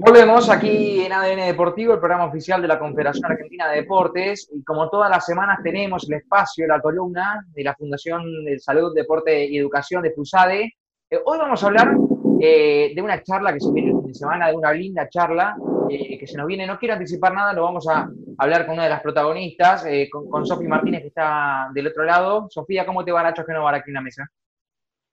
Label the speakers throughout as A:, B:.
A: Volvemos aquí en ADN Deportivo, el programa oficial de la Confederación Argentina de Deportes, y como todas las semanas tenemos el espacio, la columna de la Fundación de Salud, Deporte y Educación de FUSADE. Eh, hoy vamos a hablar eh, de una charla que se viene el fin de semana, de una linda charla eh, que se nos viene. No quiero anticipar nada, lo vamos a hablar con una de las protagonistas, con, con Sofía Martínez, que está del otro lado. Sofía, ¿cómo te va, Nacho, que no va aquí en la mesa?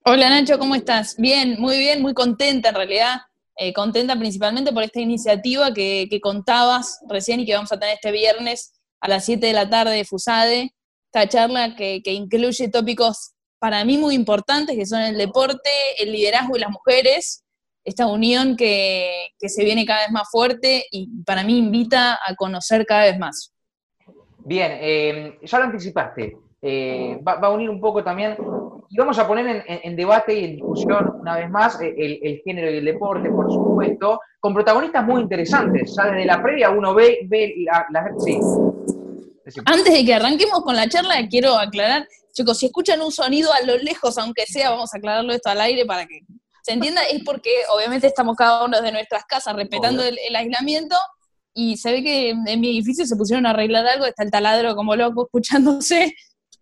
B: Hola, Nacho, ¿cómo estás? Bien, muy bien, muy contenta en realidad eh, contenta principalmente por esta iniciativa que, contabas recién y que vamos a tener este viernes a las 7 de la tarde de FUSADE, esta charla que, incluye tópicos para mí muy importantes, que son el deporte, el liderazgo y las mujeres, esta unión que, se viene cada vez más fuerte y para mí invita a conocer cada vez más.
A: Bien, eh, ya lo anticipaste, eh, va, a unir un poco también y vamos a poner en, debate y en discusión una vez más eh, el, género y el deporte, por supuesto, con protagonistas muy interesantes. Ya desde la previa uno ve, ve la, sí.
B: Antes de que arranquemos con la charla, quiero aclarar, chicos, si escuchan un sonido a lo lejos, aunque sea, vamos a aclararlo esto al aire para que se entienda, es porque obviamente estamos cada uno de nuestras casas respetando el, el, aislamiento y se ve que en mi edificio se pusieron a arreglar algo, está el taladro como loco escuchándose,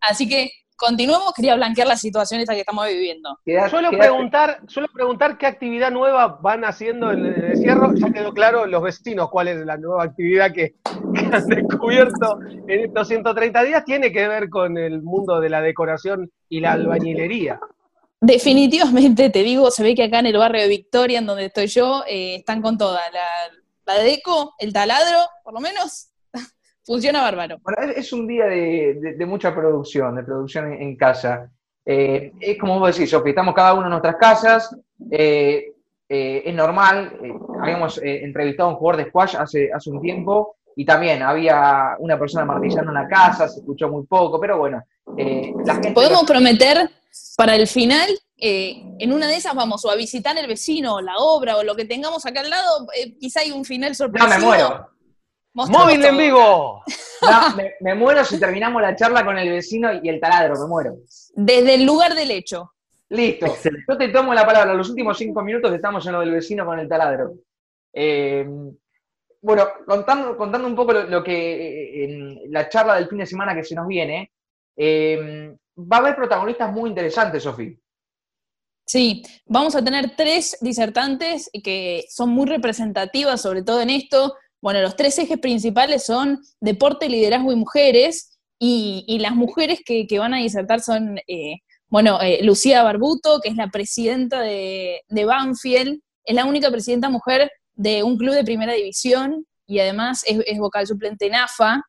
B: así que continuemos, quería blanquear la situación esta que estamos viviendo.
C: Suelo preguntar, suelo preguntar qué actividad nueva van haciendo en el encierro. Ya quedó claro los vecinos cuál es la nueva actividad que, han descubierto en estos 130 días. Tiene que ver con el mundo de la decoración y la albañilería.
B: Definitivamente, te digo, se ve que acá en el barrio de Victoria, en donde estoy yo, eh, están con toda la, la deco, el taladro, por lo menos, Funciona bárbaro.
A: Bueno, es, un día de, mucha producción, de producción en, casa. Eh, es como vos decís, Sofi, estamos cada uno en nuestras casas, eh, eh, es normal, habíamos entrevistado a un jugador de squash hace, hace un tiempo y también había una persona martillando en la casa, se escuchó muy poco, pero bueno,
B: la gente... Podemos prometer para el final, en una de esas vamos o a visitar el vecino, la obra o lo que tengamos acá al lado, quizá hay un final sorpresivo.
A: No, me muero.
C: ¡Móvil en vivo!
A: me, muero si terminamos la charla con el vecino y el taladro, me muero.
B: Desde el lugar del hecho.
A: Listo. Yo te tomo la palabra. Los últimos cinco minutos estamos en lo del vecino con el taladro. Eh, bueno, contando, contando un poco lo, que en la charla del fin de semana que se nos viene, eh, va a haber protagonistas muy interesantes, Sofi.
B: Sí, vamos a tener tres disertantes que son muy representativas, sobre todo en esto. Bueno, los tres ejes principales son deporte, liderazgo y mujeres, y, las mujeres que, van a disertar son, eh, bueno, eh, Lucía Barbuto, que es la presidenta de, Banfield, es la única presidenta mujer de un club de primera división, y además es, vocal suplente en AFA,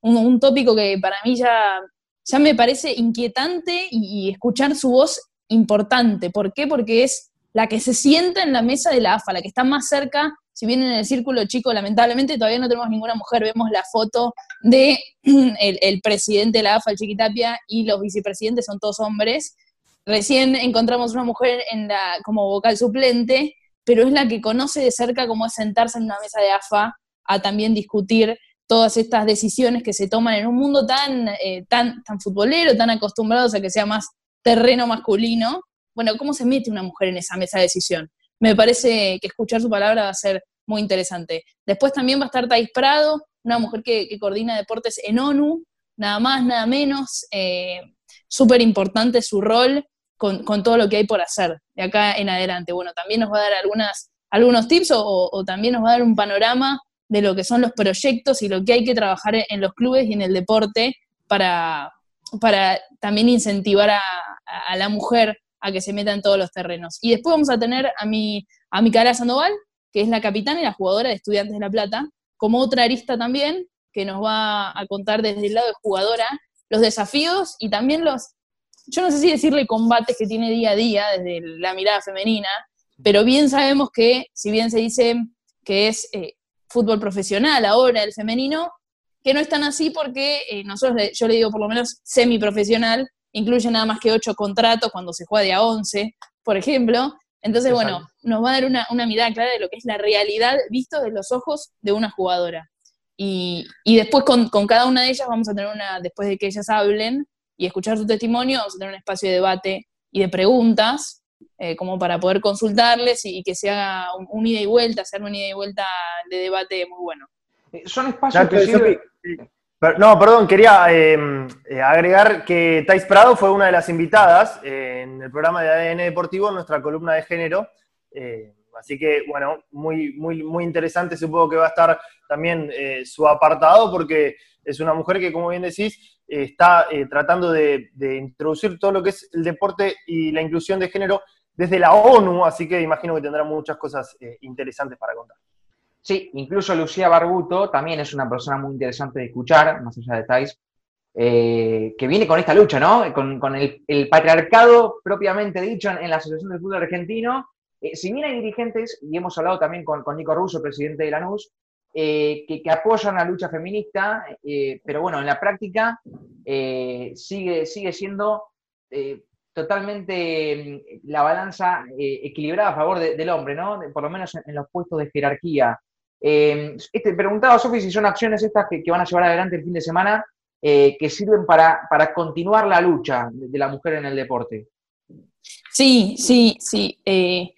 B: un, tópico que para mí ya, ya me parece inquietante y, y escuchar su voz importante. ¿Por qué? Porque es la que se sienta en la mesa de la AFA, la que está más cerca si bien en el círculo chico lamentablemente todavía no tenemos ninguna mujer, vemos la foto de el, presidente de la AFA, el Chiquitapia, y los vicepresidentes son todos hombres. Recién encontramos una mujer en la, como vocal suplente, pero es la que conoce de cerca cómo es sentarse en una mesa de AFA a también discutir todas estas decisiones que se toman en un mundo tan, eh, tan, tan futbolero, tan acostumbrados a que sea más terreno masculino. Bueno, ¿cómo se mete una mujer en esa mesa de decisión? Me parece que escuchar su palabra va a ser muy interesante. Después también va a estar Thais Prado, una mujer que, coordina deportes en ONU, nada más, nada menos. Eh, Súper importante su rol con, todo lo que hay por hacer de acá en adelante. Bueno, también nos va a dar algunas, algunos tips o, también nos va a dar un panorama de lo que son los proyectos y lo que hay que trabajar en los clubes y en el deporte para, para también incentivar a, la mujer a que se meta en todos los terrenos. Y después vamos a tener a mi, a Micaela Sandoval, que es la capitana y la jugadora de Estudiantes de La Plata, como otra arista también, que nos va a contar desde el lado de jugadora los desafíos y también los, yo no sé si decirle combates que tiene día a día desde la mirada femenina, pero bien sabemos que, si bien se dice que es eh, fútbol profesional ahora el femenino, que no es tan así porque eh, nosotros, yo le digo por lo menos semiprofesional, incluye nada más que ocho contratos cuando se juega de a once, por ejemplo, entonces, bueno, nos va a dar una, mirada clara de lo que es la realidad visto de los ojos de una jugadora. Y, después con, cada una de ellas vamos a tener una, después de que ellas hablen y escuchar su testimonio, vamos a tener un espacio de debate y de preguntas. eh, como para poder consultarles y, que se haga un, ida y vuelta, hacer un ida y vuelta de debate muy bueno.
A: Eh, son espacios que
D: No, perdón, quería em, agregar que Thais Prado fue una de las invitadas en el programa de ADN Deportivo, nuestra columna de género. Así que, bueno, muy, muy, muy interesante. Supongo que va a estar también eh, su apartado, porque es una mujer que, como bien decís, está eh, tratando de, introducir todo lo que es el deporte y la inclusión de género desde la ONU, así que imagino que tendrá muchas cosas eh, interesantes para contar.
A: Sí, incluso Lucía Barbuto también es una persona muy interesante de escuchar, más allá de Thais, que viene con esta lucha, ¿no? Con, el, patriarcado propiamente dicho en la Asociación de Fútbol Argentino eh, si bien hay dirigentes, y hemos hablado también con, Nico Russo, presidente de Lanús, eh, que, apoyan la lucha feminista, eh, pero bueno, en la práctica sigue, sigue siendo totalmente mm, la balanza equilibrada a favor del hombre, ¿no? por lo menos en, los puestos de jerarquía. Este, preguntaba, Sofi, si son acciones estas que, van a llevar adelante el fin de semana que sirven para, para continuar la lucha de la mujer en el deporte.
B: Sí, sí, sí. Eh,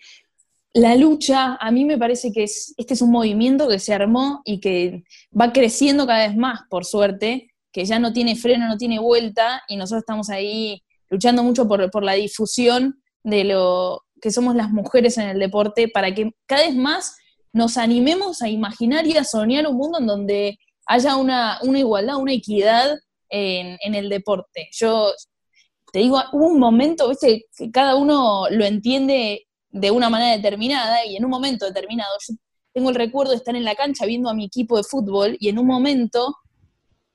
B: la lucha, a mí me parece que es, este es un movimiento que se armó y que va creciendo cada vez más, por suerte, que ya no tiene freno, no tiene vuelta, y nosotros estamos ahí luchando mucho por, por la difusión de lo que somos las mujeres en el deporte, para que cada vez más nos animemos a imaginar y a soñar un mundo en donde haya una, igualdad, una equidad en, el deporte. Yo te digo, hubo un momento, viste, que cada uno lo entiende de una manera determinada y en un momento determinado, yo tengo el recuerdo de estar en la cancha viendo a mi equipo de fútbol y en un momento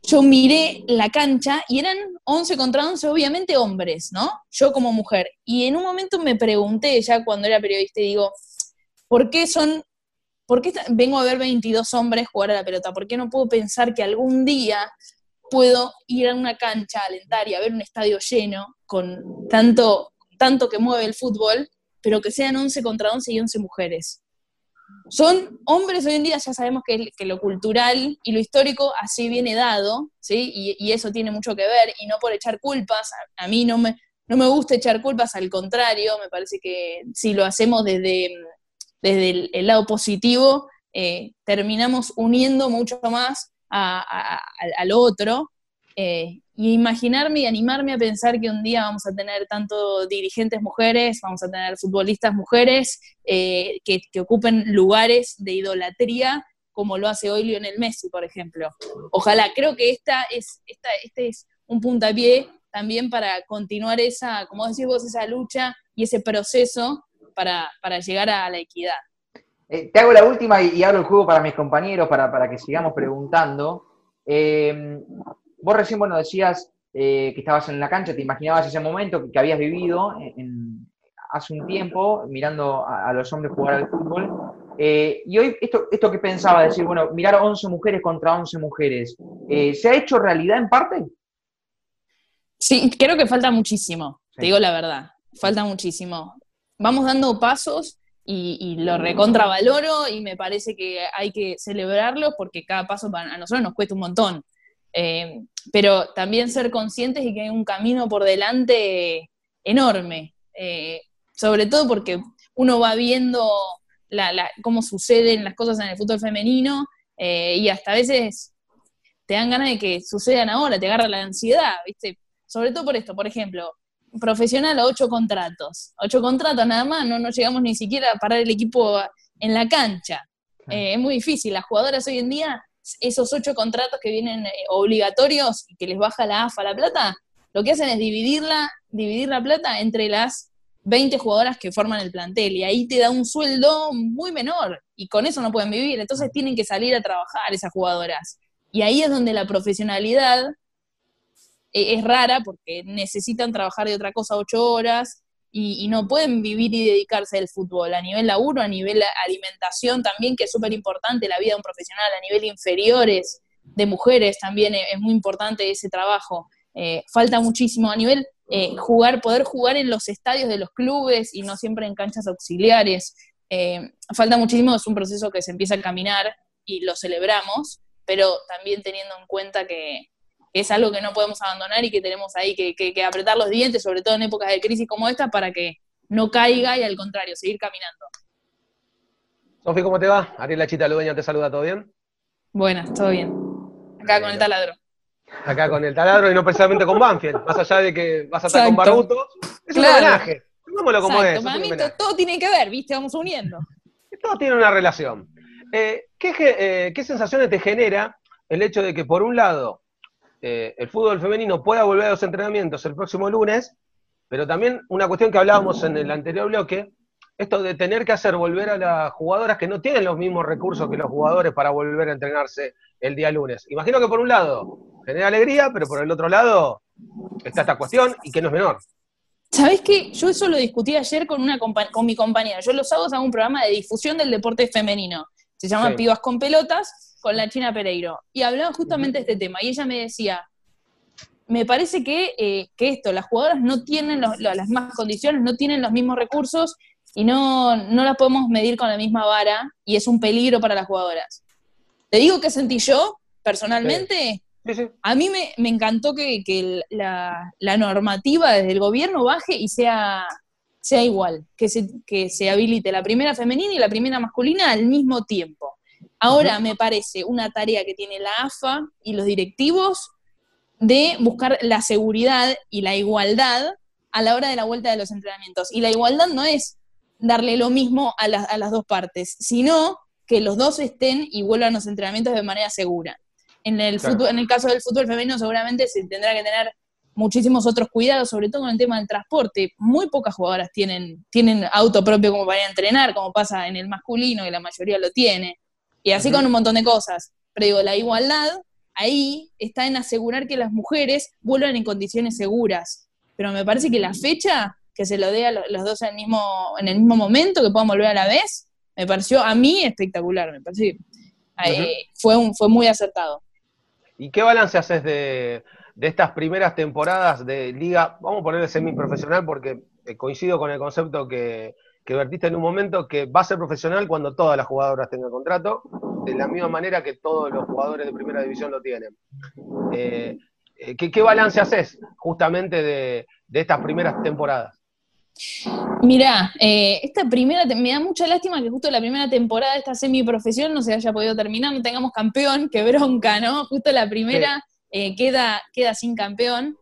B: yo miré la cancha y eran 11 contra 11, obviamente hombres, ¿no? Yo como mujer. Y en un momento me pregunté, ya cuando era periodista, digo, ¿por qué son, por qué vengo a ver 22 hombres jugar a la pelota? ¿Por qué no puedo pensar que algún día puedo ir a una cancha, alentar y a ver un estadio lleno con tanto, tanto que mueve el fútbol, pero que sean 11 contra 11 y 11 mujeres. Son hombres hoy en día, ya sabemos que, lo cultural y lo histórico así viene dado, ¿sí? Y, eso tiene mucho que ver, y no por echar culpas, a, mí no me, no me gusta echar culpas, al contrario, me parece que si lo hacemos desde, desde el, lado positivo, eh, terminamos uniendo mucho más al otro, eh, y imaginarme y animarme a pensar que un día vamos a tener tanto dirigentes mujeres, vamos a tener futbolistas mujeres eh, que, ocupen lugares de idolatría como lo hace hoy Lionel Messi, por ejemplo. Ojalá, creo que esta es, esta, este es un puntapié también para continuar esa, como decís vos, esa lucha y ese proceso para, llegar a la equidad.
A: Eh, te hago la última y, abro el juego para mis compañeros para, para que sigamos preguntando. Eh, vos recién, bueno, decías eh, que estabas en la cancha, te imaginabas ese momento que, habías vivido hace un tiempo, mirando a, los hombres jugar al fútbol. y hoy, esto, esto que pensaba, decir, bueno, mirar 11 mujeres contra 11 mujeres, ¿se ha hecho realidad en parte?
B: Sí, creo que falta muchísimo, te digo la verdad, falta muchísimo. Vamos dando pasos y, lo recontravaloro y me parece que hay que celebrarlo porque cada paso a nosotros nos cuesta un montón. Eh, pero también ser conscientes de que hay un camino por delante enorme, eh, sobre todo porque uno va viendo cómo suceden las cosas en el fútbol femenino eh, y hasta a veces te dan ganas de que sucedan ahora, te agarra la ansiedad, ¿viste? Sobre todo por esto, por ejemplo, profesional a ocho contratos. Ocho contratos nada más, no, no llegamos ni siquiera a parar el equipo en la cancha. Eh, es muy difícil. Las jugadoras hoy en día, esos ocho contratos que vienen eh, obligatorios y que les baja la AFA la plata, lo que hacen es dividirla, dividir la plata entre las 20 jugadoras que forman el plantel y ahí te da un sueldo muy menor y con eso no pueden vivir. Entonces tienen que salir a trabajar esas jugadoras. Y ahí es donde la profesionalidad es rara porque necesitan trabajar de otra cosa ocho horas y, no pueden vivir y dedicarse al fútbol a nivel laburo, a nivel alimentación también, que es súper importante la vida de un profesional, a nivel inferiores de mujeres también es, muy importante ese trabajo. Eh, falta muchísimo a nivel eh, jugar, poder jugar en los estadios de los clubes y no siempre en canchas auxiliares. Eh, falta muchísimo, es un proceso que se empieza a caminar y lo celebramos, pero también teniendo en cuenta que, es algo que no podemos abandonar y que tenemos ahí que, apretar los dientes, sobre todo en épocas de crisis como esta, para que no caiga y al contrario, seguir caminando.
C: Sofi, ¿cómo te va? Ariela Chita Ludeña te saluda, ¿todo bien?
B: Buenas, todo bien. Acá con el taladro.
C: Acá con el taladro y no precisamente con Banfield, más allá de que vas a estar con Barbuto. Es un homenaje. Pongámoslo como es.
B: Para mí todo tiene que ver, ¿viste? Vamos uniendo.
C: Todo tiene una relación. Eh, eh, ¿qué, sensaciones te genera el hecho de que, por un lado, eh, el fútbol femenino pueda volver a los entrenamientos el próximo lunes, pero también una cuestión que hablábamos en el anterior bloque, esto de tener que hacer volver a las jugadoras que no tienen los mismos recursos que los jugadores para volver a entrenarse el día lunes. Imagino que por un lado genera alegría, pero por el otro lado está esta cuestión y que no es menor.
B: ¿Sabés qué? Yo eso lo discutí ayer con, una con mi compañera. Yo los sábados hago un programa de difusión del deporte femenino. Se llama Pibas con Pelotas, con la China Pereiro. Y hablaba justamente de este tema. Y ella me decía, me parece que, eh, que esto, las jugadoras no tienen las mismas condiciones, no tienen los mismos recursos y no, no las podemos medir con la misma vara y es un peligro para las jugadoras. Te digo que sentí yo, personalmente, a mí me, encantó que, la, normativa desde el gobierno baje y sea, sea igual, que se, que se habilite la primera femenina y la primera masculina al mismo tiempo. Ahora me parece una tarea que tiene la AFA y los directivos de buscar la seguridad y la igualdad a la hora de la vuelta de los entrenamientos. Y la igualdad no es darle lo mismo a, a las dos partes, sino que los dos estén y vuelvan los entrenamientos de manera segura. En el, fútbol, en el caso del fútbol femenino seguramente se tendrá que tener muchísimos otros cuidados, sobre todo con el tema del transporte. Muy pocas jugadoras tienen, tienen auto propio como para ir a entrenar, como pasa en el masculino, y la mayoría lo tiene. Y así con un montón de cosas. Pero digo, la igualdad ahí está en asegurar que las mujeres vuelvan en condiciones seguras. Pero me parece que la fecha, que se lo dé a los dos en el mismo, en el mismo momento, que puedan volver a la vez, me pareció a mí espectacular, me pareció. Eh, fue, un, fue muy acertado.
C: ¿Y qué balance haces de, de estas primeras temporadas de liga, vamos a ponerle semiprofesional porque eh, coincido con el concepto que, que vertiste en un momento, que va a ser profesional cuando todas las jugadoras tengan contrato, de la misma manera que todos los jugadores de primera división lo tienen. Eh, eh, ¿qué, balance haces justamente de, estas primeras temporadas?
B: Mirá, esta primera, me da mucha lástima que justo la primera temporada de esta semiprofesión no se haya podido terminar, no tengamos campeón, qué bronca, ¿no? Justo la primera eh, queda, queda sin campeón.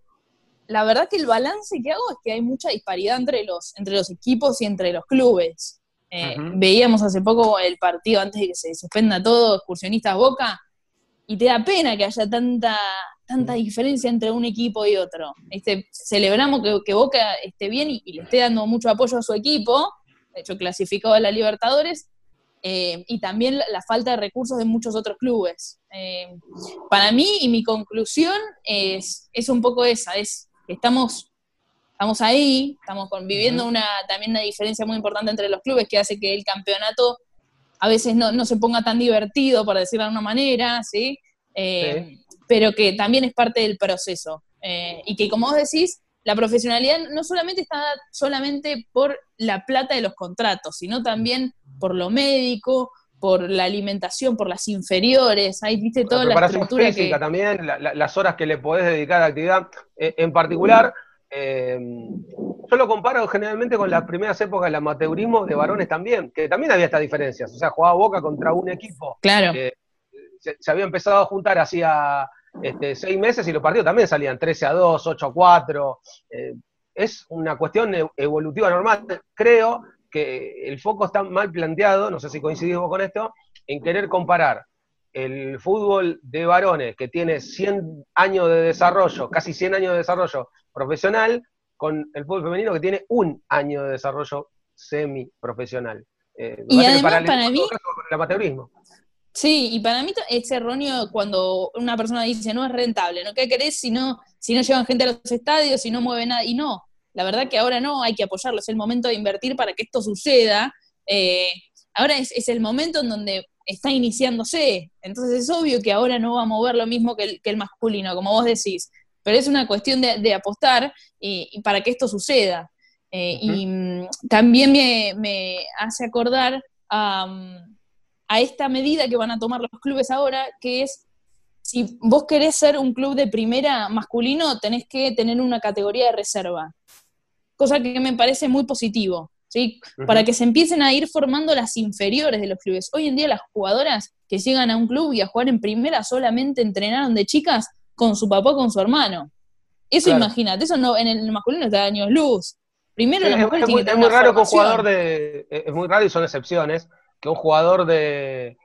B: La verdad que el balance que hago es que hay mucha disparidad entre los, entre los equipos y entre los clubes. Eh, veíamos hace poco el partido antes de que se suspenda todo, excursionistas Boca, y te da pena que haya tanta, tanta diferencia entre un equipo y otro. Este, celebramos que, Boca esté bien y, y, le esté dando mucho apoyo a su equipo, de hecho clasificado a la Libertadores, eh, y también la, falta de recursos de muchos otros clubes. Eh, para mí y mi conclusión es, es un poco esa, es estamos, estamos ahí, estamos conviviendo una, también una diferencia muy importante entre los clubes que hace que el campeonato a veces no, no se ponga tan divertido, para decirlo de alguna manera, ¿sí? Eh, pero que también es parte del proceso. y que como vos decís, la profesionalidad no solamente está solamente por la plata de los contratos, sino también por lo médico, por la alimentación, por las inferiores, ahí viste toda la, estructura
C: física también, las horas que le podés dedicar a actividad. Eh, en particular, eh, yo lo comparo generalmente con las primeras épocas del amateurismo de varones también, que también había estas diferencias. O sea, jugaba Boca contra un equipo.
B: Claro.
C: se, había empezado a juntar hacía este, seis meses y los partidos también salían 13 a 2, 8 a 4. Eh, es una cuestión e, evolutiva normal. Creo que el foco está mal planteado, no sé si coincidimos con esto, en querer comparar el fútbol de varones que tiene 100 años de desarrollo, casi 100 años de desarrollo profesional, con el fútbol femenino que tiene un año de desarrollo semiprofesional.
B: Eh, y además para, mí...
C: el amateurismo.
B: Sí, y para mí es erróneo cuando una persona dice no es rentable, ¿no? ¿Qué querés si no, si no llevan gente a los estadios, si no mueve nada? Y no, la verdad que ahora no, hay que apoyarlo, es el momento de invertir para que esto suceda. Eh, ahora es, el momento en donde está iniciándose, entonces es obvio que ahora no va a mover lo mismo que el, masculino, como vos decís, pero es una cuestión de, apostar y, para que esto suceda. Eh, y mm, también me, hace acordar a a esta medida que van a tomar los clubes ahora, que es, si vos querés ser un club de primera masculino, tenés que tener una categoría de reserva. Cosa que me parece muy positivo, ¿sí? Para que se empiecen a ir formando las inferiores de los clubes. Hoy en día las jugadoras que llegan a un club y a jugar en primera solamente entrenaron de chicas con su papá o con su hermano. Eso imagínate, eso no, en el masculino está años luz. Primero
C: es, muy, raro que un jugador de. Es muy raro y son excepciones, que un jugador de,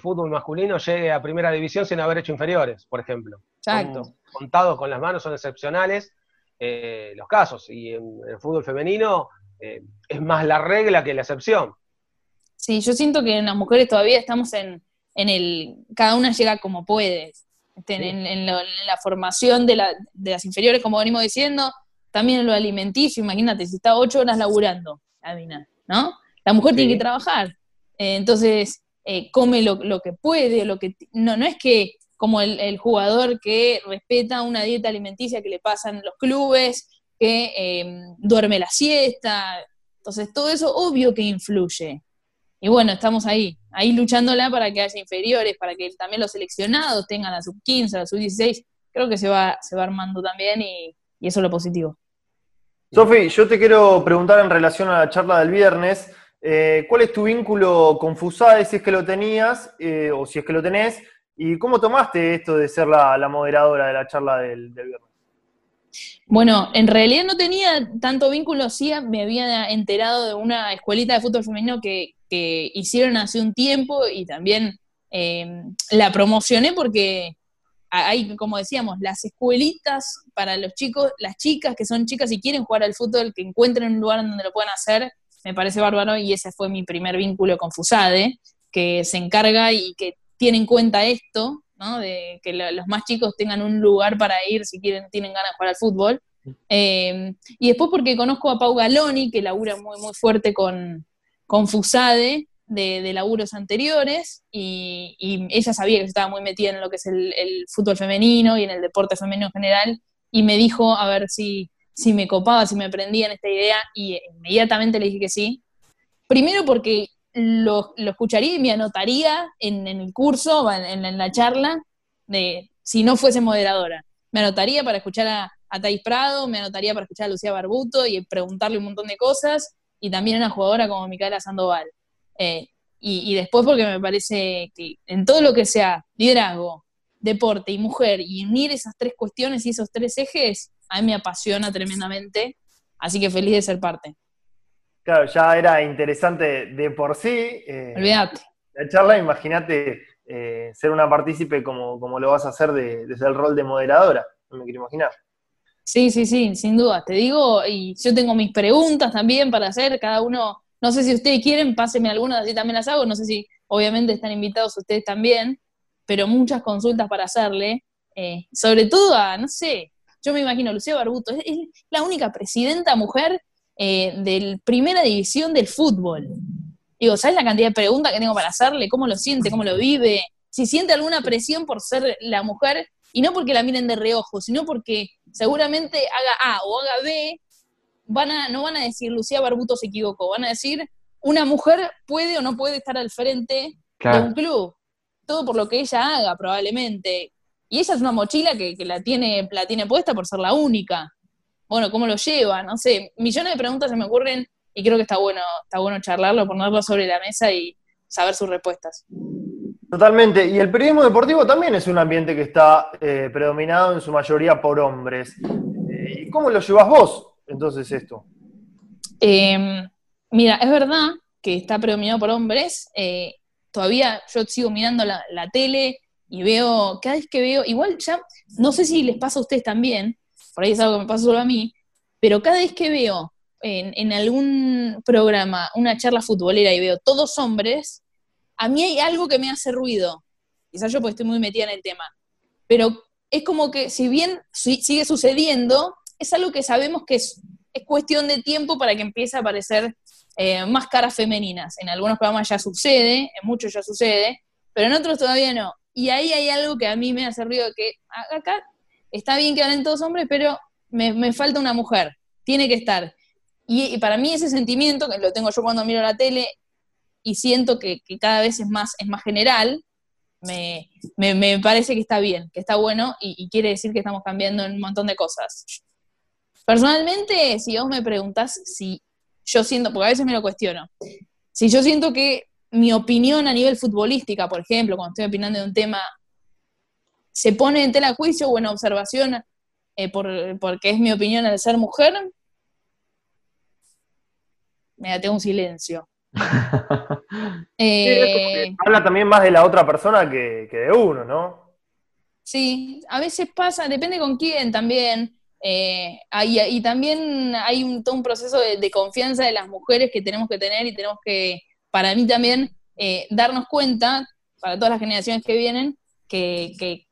C: fútbol masculino llegue a primera división sin haber hecho inferiores, por ejemplo.
B: Exacto.
C: contados con las manos son excepcionales eh, los casos. Y en el fútbol femenino eh, es más la regla que la excepción.
B: Sí, yo siento que en las mujeres todavía estamos en, en el. Cada una llega como puede. Este, en, la formación de, las inferiores, como venimos diciendo, también en lo alimenticio, imagínate, si está ocho horas laburando, ¿no? La mujer tiene que trabajar. Eh, entonces, come lo, que puede, lo que no, no es que como el, jugador que respeta una dieta alimenticia que le pasan los clubes, que eh, duerme la siesta. Entonces, todo eso obvio que influye. Y bueno, estamos ahí, ahí luchándola para que haya inferiores, para que también los seleccionados tengan a sub 15, a sub 16. Creo que se va, se va armando también y, eso es lo positivo.
D: Sofi, yo te quiero preguntar en relación a la charla del viernes, eh, ¿cuál es tu vínculo con FUSADE, si es que lo tenías eh, o si es que lo tenés? ¿Y cómo tomaste esto de ser la, moderadora de la charla del, viernes?
B: Bueno, en realidad no tenía tanto vínculo, sí me había enterado de una escuelita de fútbol femenino que, que hicieron hace un tiempo y también eh, la promocioné porque hay, como decíamos, las escuelitas para los chicos, las chicas que son chicas y quieren jugar al fútbol, que encuentren un lugar donde lo puedan hacer, me parece bárbaro y ese fue mi primer vínculo con FUSADE, que se encarga y que tiene en cuenta esto, ¿no? de que los más chicos tengan un lugar para ir si quieren, tienen ganas de jugar al fútbol. Eh, y después porque conozco a Pau Galoni, que labura muy, muy fuerte con, con Fusade de, laburos anteriores y, ella sabía que estaba muy metida en lo que es el, fútbol femenino y en el deporte femenino en general y me dijo a ver si, si me copaba, si me prendía en esta idea y inmediatamente le dije que sí. Primero porque lo, escucharía y me anotaría en, el curso, en, en, la charla, de si no fuese moderadora. Me anotaría para escuchar a, a Thais Prado, me anotaría para escuchar a Lucía Barbuto y preguntarle un montón de cosas y también una jugadora como Micaela Sandoval. Eh, y, después porque me parece que en todo lo que sea liderazgo, deporte y mujer, y unir esas tres cuestiones y esos tres ejes, a mí me apasiona tremendamente, así que feliz de ser parte.
D: Claro, ya era interesante de por sí.
B: Eh, Olvídate.
D: La charla, imagínate eh, ser una partícipe como, como lo vas a hacer desde el rol de moderadora, no me quiero imaginar.
B: Sí, sí, sí, sin duda. Te digo, y yo tengo mis preguntas también para hacer, cada uno, no sé si ustedes quieren, pásenme algunas, así también las hago, no sé si obviamente están invitados ustedes también, pero muchas consultas para hacerle, eh, sobre todo a, no sé, yo me imagino, Lucía Barbuto, es, la única presidenta mujer eh, de primera división del fútbol. Digo, ¿sabes la cantidad de preguntas que tengo para hacerle? ¿Cómo lo siente? ¿Cómo lo vive? Si siente alguna presión por ser la mujer, y no porque la miren de reojo, sino porque seguramente haga A o haga B, van a, no van a decir Lucía Barbuto se equivocó, van a decir una mujer puede o no puede estar al frente de un club. Todo por lo que ella haga, probablemente. Y ella es una mochila que, la, tiene, la tiene puesta por ser la única. Bueno, ¿cómo lo lleva? No sé, millones de preguntas se me ocurren y creo que está bueno, está bueno charlarlo, ponerlo sobre la mesa y saber sus respuestas.
D: Totalmente. Y el periodismo deportivo también es un ambiente que está eh, predominado en su mayoría por hombres. Eh, ¿Y cómo lo llevas vos entonces esto?
B: Em, mira, es verdad que está predominado por hombres. Eh, todavía yo sigo mirando la, tele y veo, cada vez que veo, igual ya, no sé si les pasa a ustedes también, por ahí es algo que me pasa solo a mí, pero cada vez que veo en, algún programa una charla futbolera y veo todos hombres, a mí hay algo que me hace ruido, quizás yo porque estoy muy metida en el tema, pero es como que si bien sigue sucediendo, es algo que sabemos que es, cuestión de tiempo para que empiece a aparecer eh, más caras femeninas. En algunos programas ya sucede, en muchos ya sucede, pero en otros todavía no. Y ahí hay algo que a mí me hace ruido, que acá está bien que hablen todos hombres, pero me, falta una mujer, tiene que estar. Y, y, para mí ese sentimiento, que lo tengo yo cuando miro la tele, y siento que, cada vez es más, es más general, me, parece que está bien, que está bueno y, quiere decir que estamos cambiando en un montón de cosas. Personalmente, si vos me preguntás si yo siento, porque a veces me lo cuestiono, si yo siento que mi opinión a nivel futbolística, por ejemplo, cuando estoy opinando de un tema, se pone en tela de juicio o en observación eh, por, porque es mi opinión al ser mujer, me da un silencio.
D: Eh, habla también más de la otra persona que, de uno, ¿no?
B: Sí, a veces pasa, depende con quién también. Eh, y, también hay un, todo un proceso de, confianza de las mujeres que tenemos que tener y tenemos que, para mí también, eh, darnos cuenta, para todas las generaciones que vienen, que,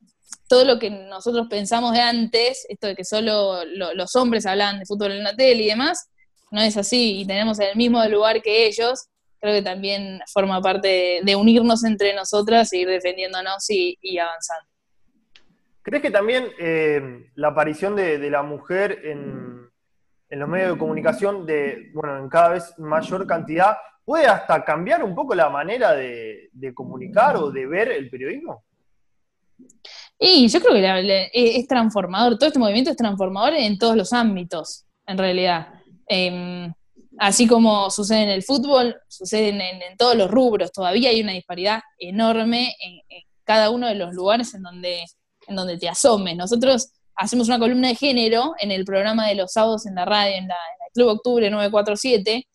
B: todo lo que nosotros pensamos de antes, esto de que solo los hombres hablan de fútbol en la tele y demás, no es así y tenemos el mismo lugar que ellos, creo que también forma parte de, unirnos entre nosotras, seguir defendiéndonos y, avanzando.
D: ¿Crees que también eh, la aparición de, la mujer en, los medios de comunicación de, bueno, en cada vez mayor cantidad, puede hasta cambiar un poco la manera de, comunicar o de ver el periodismo?
B: Y yo creo que es transformador, todo este movimiento es transformador en todos los ámbitos, en realidad. Em, así como sucede en el fútbol, sucede en, todos los rubros. Todavía hay una disparidad enorme en, cada uno de los lugares en donde, en donde te asomes. Nosotros hacemos una columna de género en el programa de los sábados en la radio, en, la, el Club Octubre 947,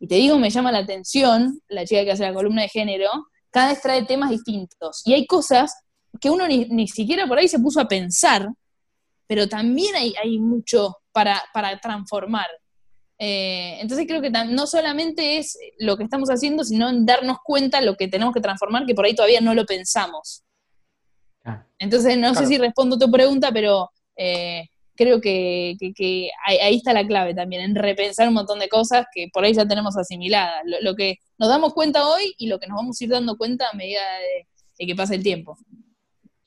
B: y te digo, me llama la atención, la chica que hace la columna de género, cada vez trae temas distintos. Y hay cosas que uno ni, siquiera por ahí se puso a pensar, pero también hay, hay mucho para, para transformar. Eh, entonces creo que no solamente es lo que estamos haciendo, sino en darnos cuenta lo que tenemos que transformar, que por ahí todavía no lo pensamos. Ah. Entonces no sé si respondo tu pregunta, pero eh, creo que, ahí, está la clave también, en repensar un montón de cosas que por ahí ya tenemos asimiladas. Lo, que nos damos cuenta hoy y lo que nos vamos a ir dando cuenta a medida de, que pasa el tiempo.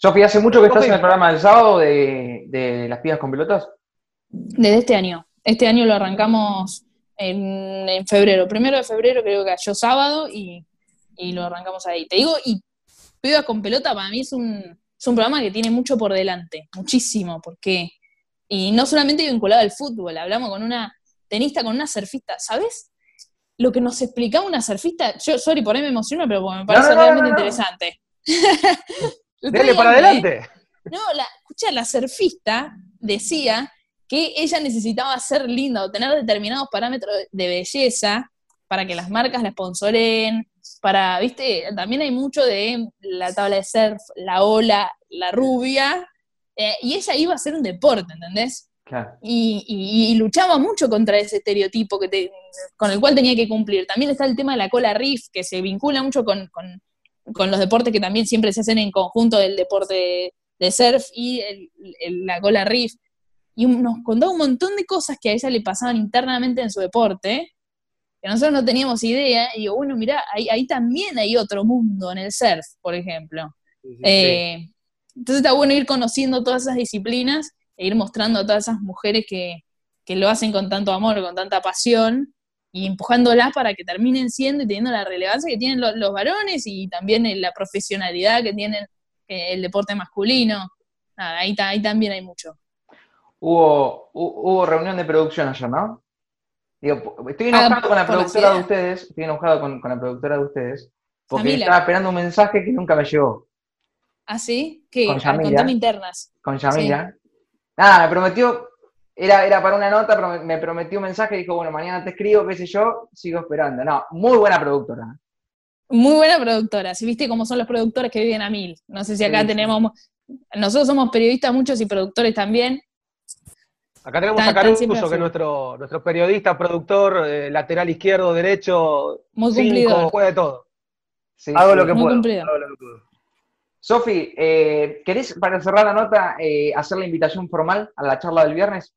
A: Sofía, ¿hace mucho que estás en el programa del sábado de, de las pibas con pelotas?
B: Desde este año. Este año lo arrancamos en, febrero. Primero de febrero creo que cayó sábado y, lo arrancamos ahí. Te digo, y Pibas con Pelota para mí es un, programa que tiene mucho por delante, muchísimo, porque, y no solamente vinculado al fútbol, hablamos con una tenista, con una surfista, ¿sabes? Lo que nos explicaba una surfista, yo, sorry, por ahí me emociono, pero me parece realmente interesante.
C: Dale para adelante.
B: No, la, escucha, la surfista decía que ella necesitaba ser linda o tener determinados parámetros de belleza para que las marcas la sponsoren, para, viste, también hay mucho de la tabla de surf, la ola, la rubia, eh, y ella iba a hacer un deporte, ¿entendés? Y, luchaba mucho contra ese estereotipo que con el cual tenía que cumplir. También está el tema de la cola riff, que se vincula mucho con, los deportes que también siempre se hacen en conjunto del deporte de, surf y la cola riff y nos contaba un montón de cosas que a ella le pasaban internamente en su deporte, que nosotros no teníamos idea, y digo, bueno, mira, ahí, también hay otro mundo en el surf, por ejemplo. Eh, entonces está bueno ir conociendo todas esas disciplinas e ir mostrando a todas esas mujeres que, lo hacen con tanto amor, con tanta pasión, y empujándolas para que terminen siendo y teniendo la relevancia que tienen los, varones y también la profesionalidad que tienen eh, el deporte masculino. Nada, ahí, ahí también hay mucho.
A: Hubo, hubo reunión de producción ayer, ¿no? estoy ah, enojado con la productora de ustedes, estoy enojado con, la productora de ustedes, porque estaba esperando un mensaje que nunca me llegó.
B: ¿Ah, sí? ¿Qué? Con Yamila. internas.
A: Con Yamila. Nada, me prometió, era, era para una nota, pero me prometió un mensaje y dijo, bueno, mañana te escribo, qué sé yo, sigo esperando. No, muy buena productora.
B: Muy buena productora. Si viste cómo son los productores que viven a mil. No sé si acá tenemos, nosotros somos periodistas muchos y productores también,
C: Acá tenemos a Caruso, que es nuestro, nuestro periodista, productor, eh, lateral izquierdo, derecho,
B: Muy cinco,
C: juega de todo.
D: hago, Lo que puedo,
A: Sofi, eh, ¿querés, para cerrar la nota, eh, hacer la invitación formal a la charla del viernes?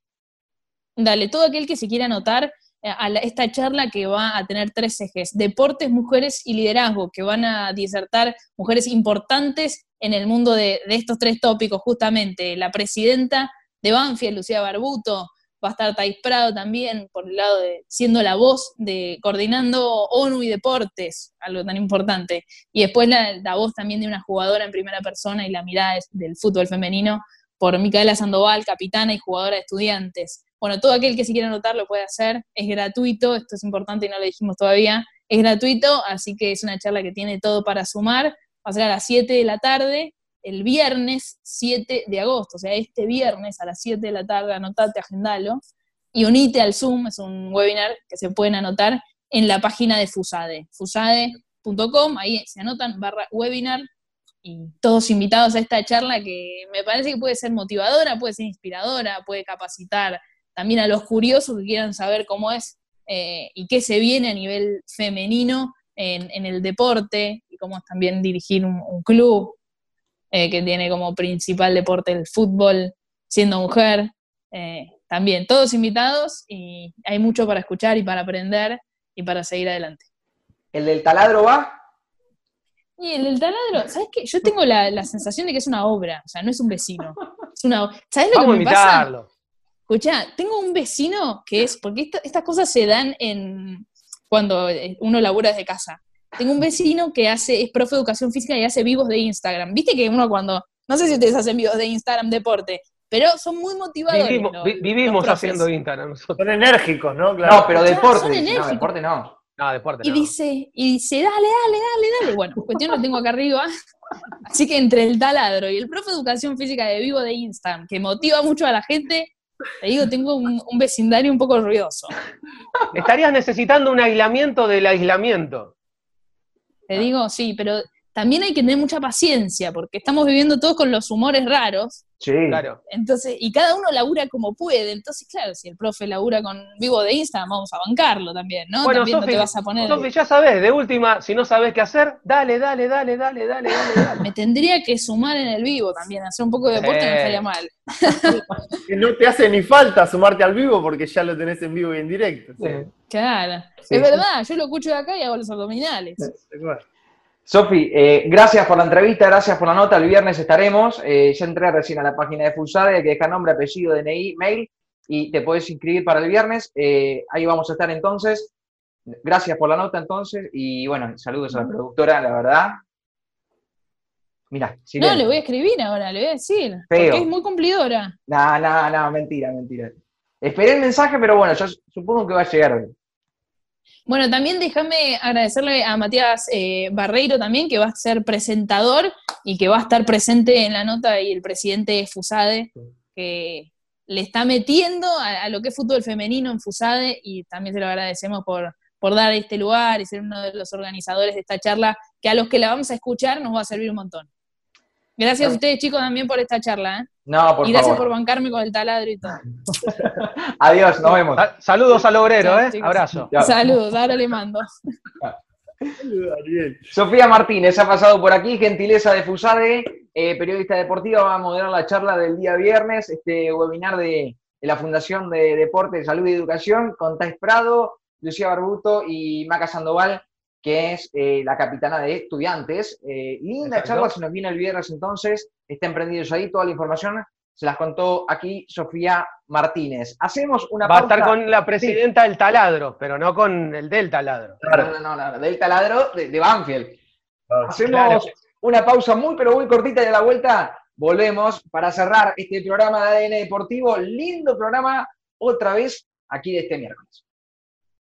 B: Dale, todo aquel que se quiera anotar a esta charla que va a tener tres ejes, deportes, mujeres y liderazgo, que van a disertar mujeres importantes en el mundo de, estos tres tópicos, justamente, la presidenta de Banfield, Lucía Barbuto, va a estar Thais Prado también, por el lado de siendo la voz de coordinando ONU y deportes, algo tan importante. Y después la, voz también de una jugadora en primera persona y la mirada del fútbol femenino por Micaela Sandoval, capitana y jugadora de estudiantes. Bueno, todo aquel que se quiera anotar lo puede hacer, es gratuito, esto es importante y no lo dijimos todavía, es gratuito, así que es una charla que tiene todo para sumar, va a ser a las 7 de la tarde, el viernes 7 de agosto, o sea, este viernes a las 7 de la tarde, anotate, agendalo, y unite al Zoom, es un webinar que se pueden anotar en la página de Fusade, fusade.com, ahí se anotan barra webinar, y todos invitados a esta charla que me parece que puede ser motivadora, puede ser inspiradora, puede capacitar también a los curiosos que quieran saber cómo es eh, y qué se viene a nivel femenino en, el deporte y cómo es también dirigir un, club eh, que tiene como principal deporte el fútbol, siendo mujer. Eh, también, todos invitados y hay mucho para escuchar y para aprender y para seguir adelante.
A: ¿El del taladro va?
B: Y el del taladro, ¿sabes qué? Yo tengo la, sensación de que es una obra, o sea, no es un vecino. Es una, ¿Sabes lo que me pasa? Escucha, tengo un vecino que es, porque estas cosas se dan en cuando eh, uno labura desde casa. Tengo un vecino que hace, es profe de educación física y hace vivos de Instagram. Viste que uno cuando, no sé si ustedes hacen vivos de Instagram deporte, pero son muy motivadores.
C: Vivimos, haciendo Instagram nosotros.
D: Son enérgicos, ¿no?
A: No, pero deporte. No, deporte no.
C: No, deporte
B: y Dice, y dice, dale, dale, dale, dale. Bueno, cuestión lo tengo acá arriba. Así que entre el taladro y el profe de educación física de vivo de Instagram, que motiva mucho a la gente, te digo, tengo un, vecindario un poco ruidoso.
C: Estarías necesitando un aislamiento del aislamiento.
B: Te digo, sí, pero también hay que tener mucha paciencia, porque estamos viviendo todos con los humores raros.
A: Sí.
B: Claro. Entonces, y cada uno labura como puede. Entonces, claro, si el profe labura con vivo de Instagram, vamos a bancarlo también, ¿no?
C: Bueno,
B: también
C: no te vas a poner. Sofi, ya sabes, de última, si no sabes qué hacer, dale, dale, dale, dale, dale, dale,
B: Me tendría que sumar en el vivo también, hacer un poco de deporte no estaría mal.
D: no te hace ni falta sumarte al vivo porque ya lo tenés en vivo y en directo.
B: Claro. es verdad, yo lo escucho de acá y hago los abdominales.
A: Sofi, eh, gracias por la entrevista, gracias por la nota. El viernes estaremos. Eh, ya entré recién a la página de Fulsade, que deja nombre, apellido, DNI, mail, y te puedes inscribir para el viernes. Eh, ahí vamos a estar entonces. Gracias por la nota entonces. Y bueno, saludos a la productora, la verdad. Mira,
B: No, le voy a escribir ahora, le voy a decir. Porque es muy cumplidora.
A: No, no, no, mentira, mentira. Esperé el mensaje, pero bueno, yo supongo que va a llegar hoy.
B: Bueno, también déjame agradecerle a Matías eh, Barreiro también, que va a ser presentador y que va a estar presente en la nota y el presidente Fusade, que le está metiendo a, lo que es fútbol femenino en Fusade y también se lo agradecemos por, por dar este lugar y ser uno de los organizadores de esta charla, que a los que la vamos a escuchar nos va a servir un montón. Gracias a ustedes, chicos, también por esta charla. ¿eh?
A: No, por
B: y gracias por bancarme con el taladro y todo.
A: Adiós, nos vemos.
C: Saludos al obrero, ¿eh? Abrazo.
B: Saludos, ahora le mando.
A: Sofía Martínez ha pasado por aquí, gentileza de Fusade, eh, periodista deportiva, va a moderar la charla del día viernes, este webinar de, la Fundación de Deporte, Salud y Educación, con Tais Prado, Lucía Barbuto y Maca Sandoval que es eh, la capitana de estudiantes. Eh, linda charla, se nos viene el viernes entonces, estén prendidos ahí, toda la información se las contó aquí Sofía Martínez. Hacemos una
C: Va a estar con la presidenta del taladro, pero no con el del taladro.
A: No, no, no, del taladro de, Banfield. Hacemos una pausa muy, pero muy cortita y a la vuelta volvemos para cerrar este programa de ADN Deportivo. Lindo programa otra vez aquí de este miércoles.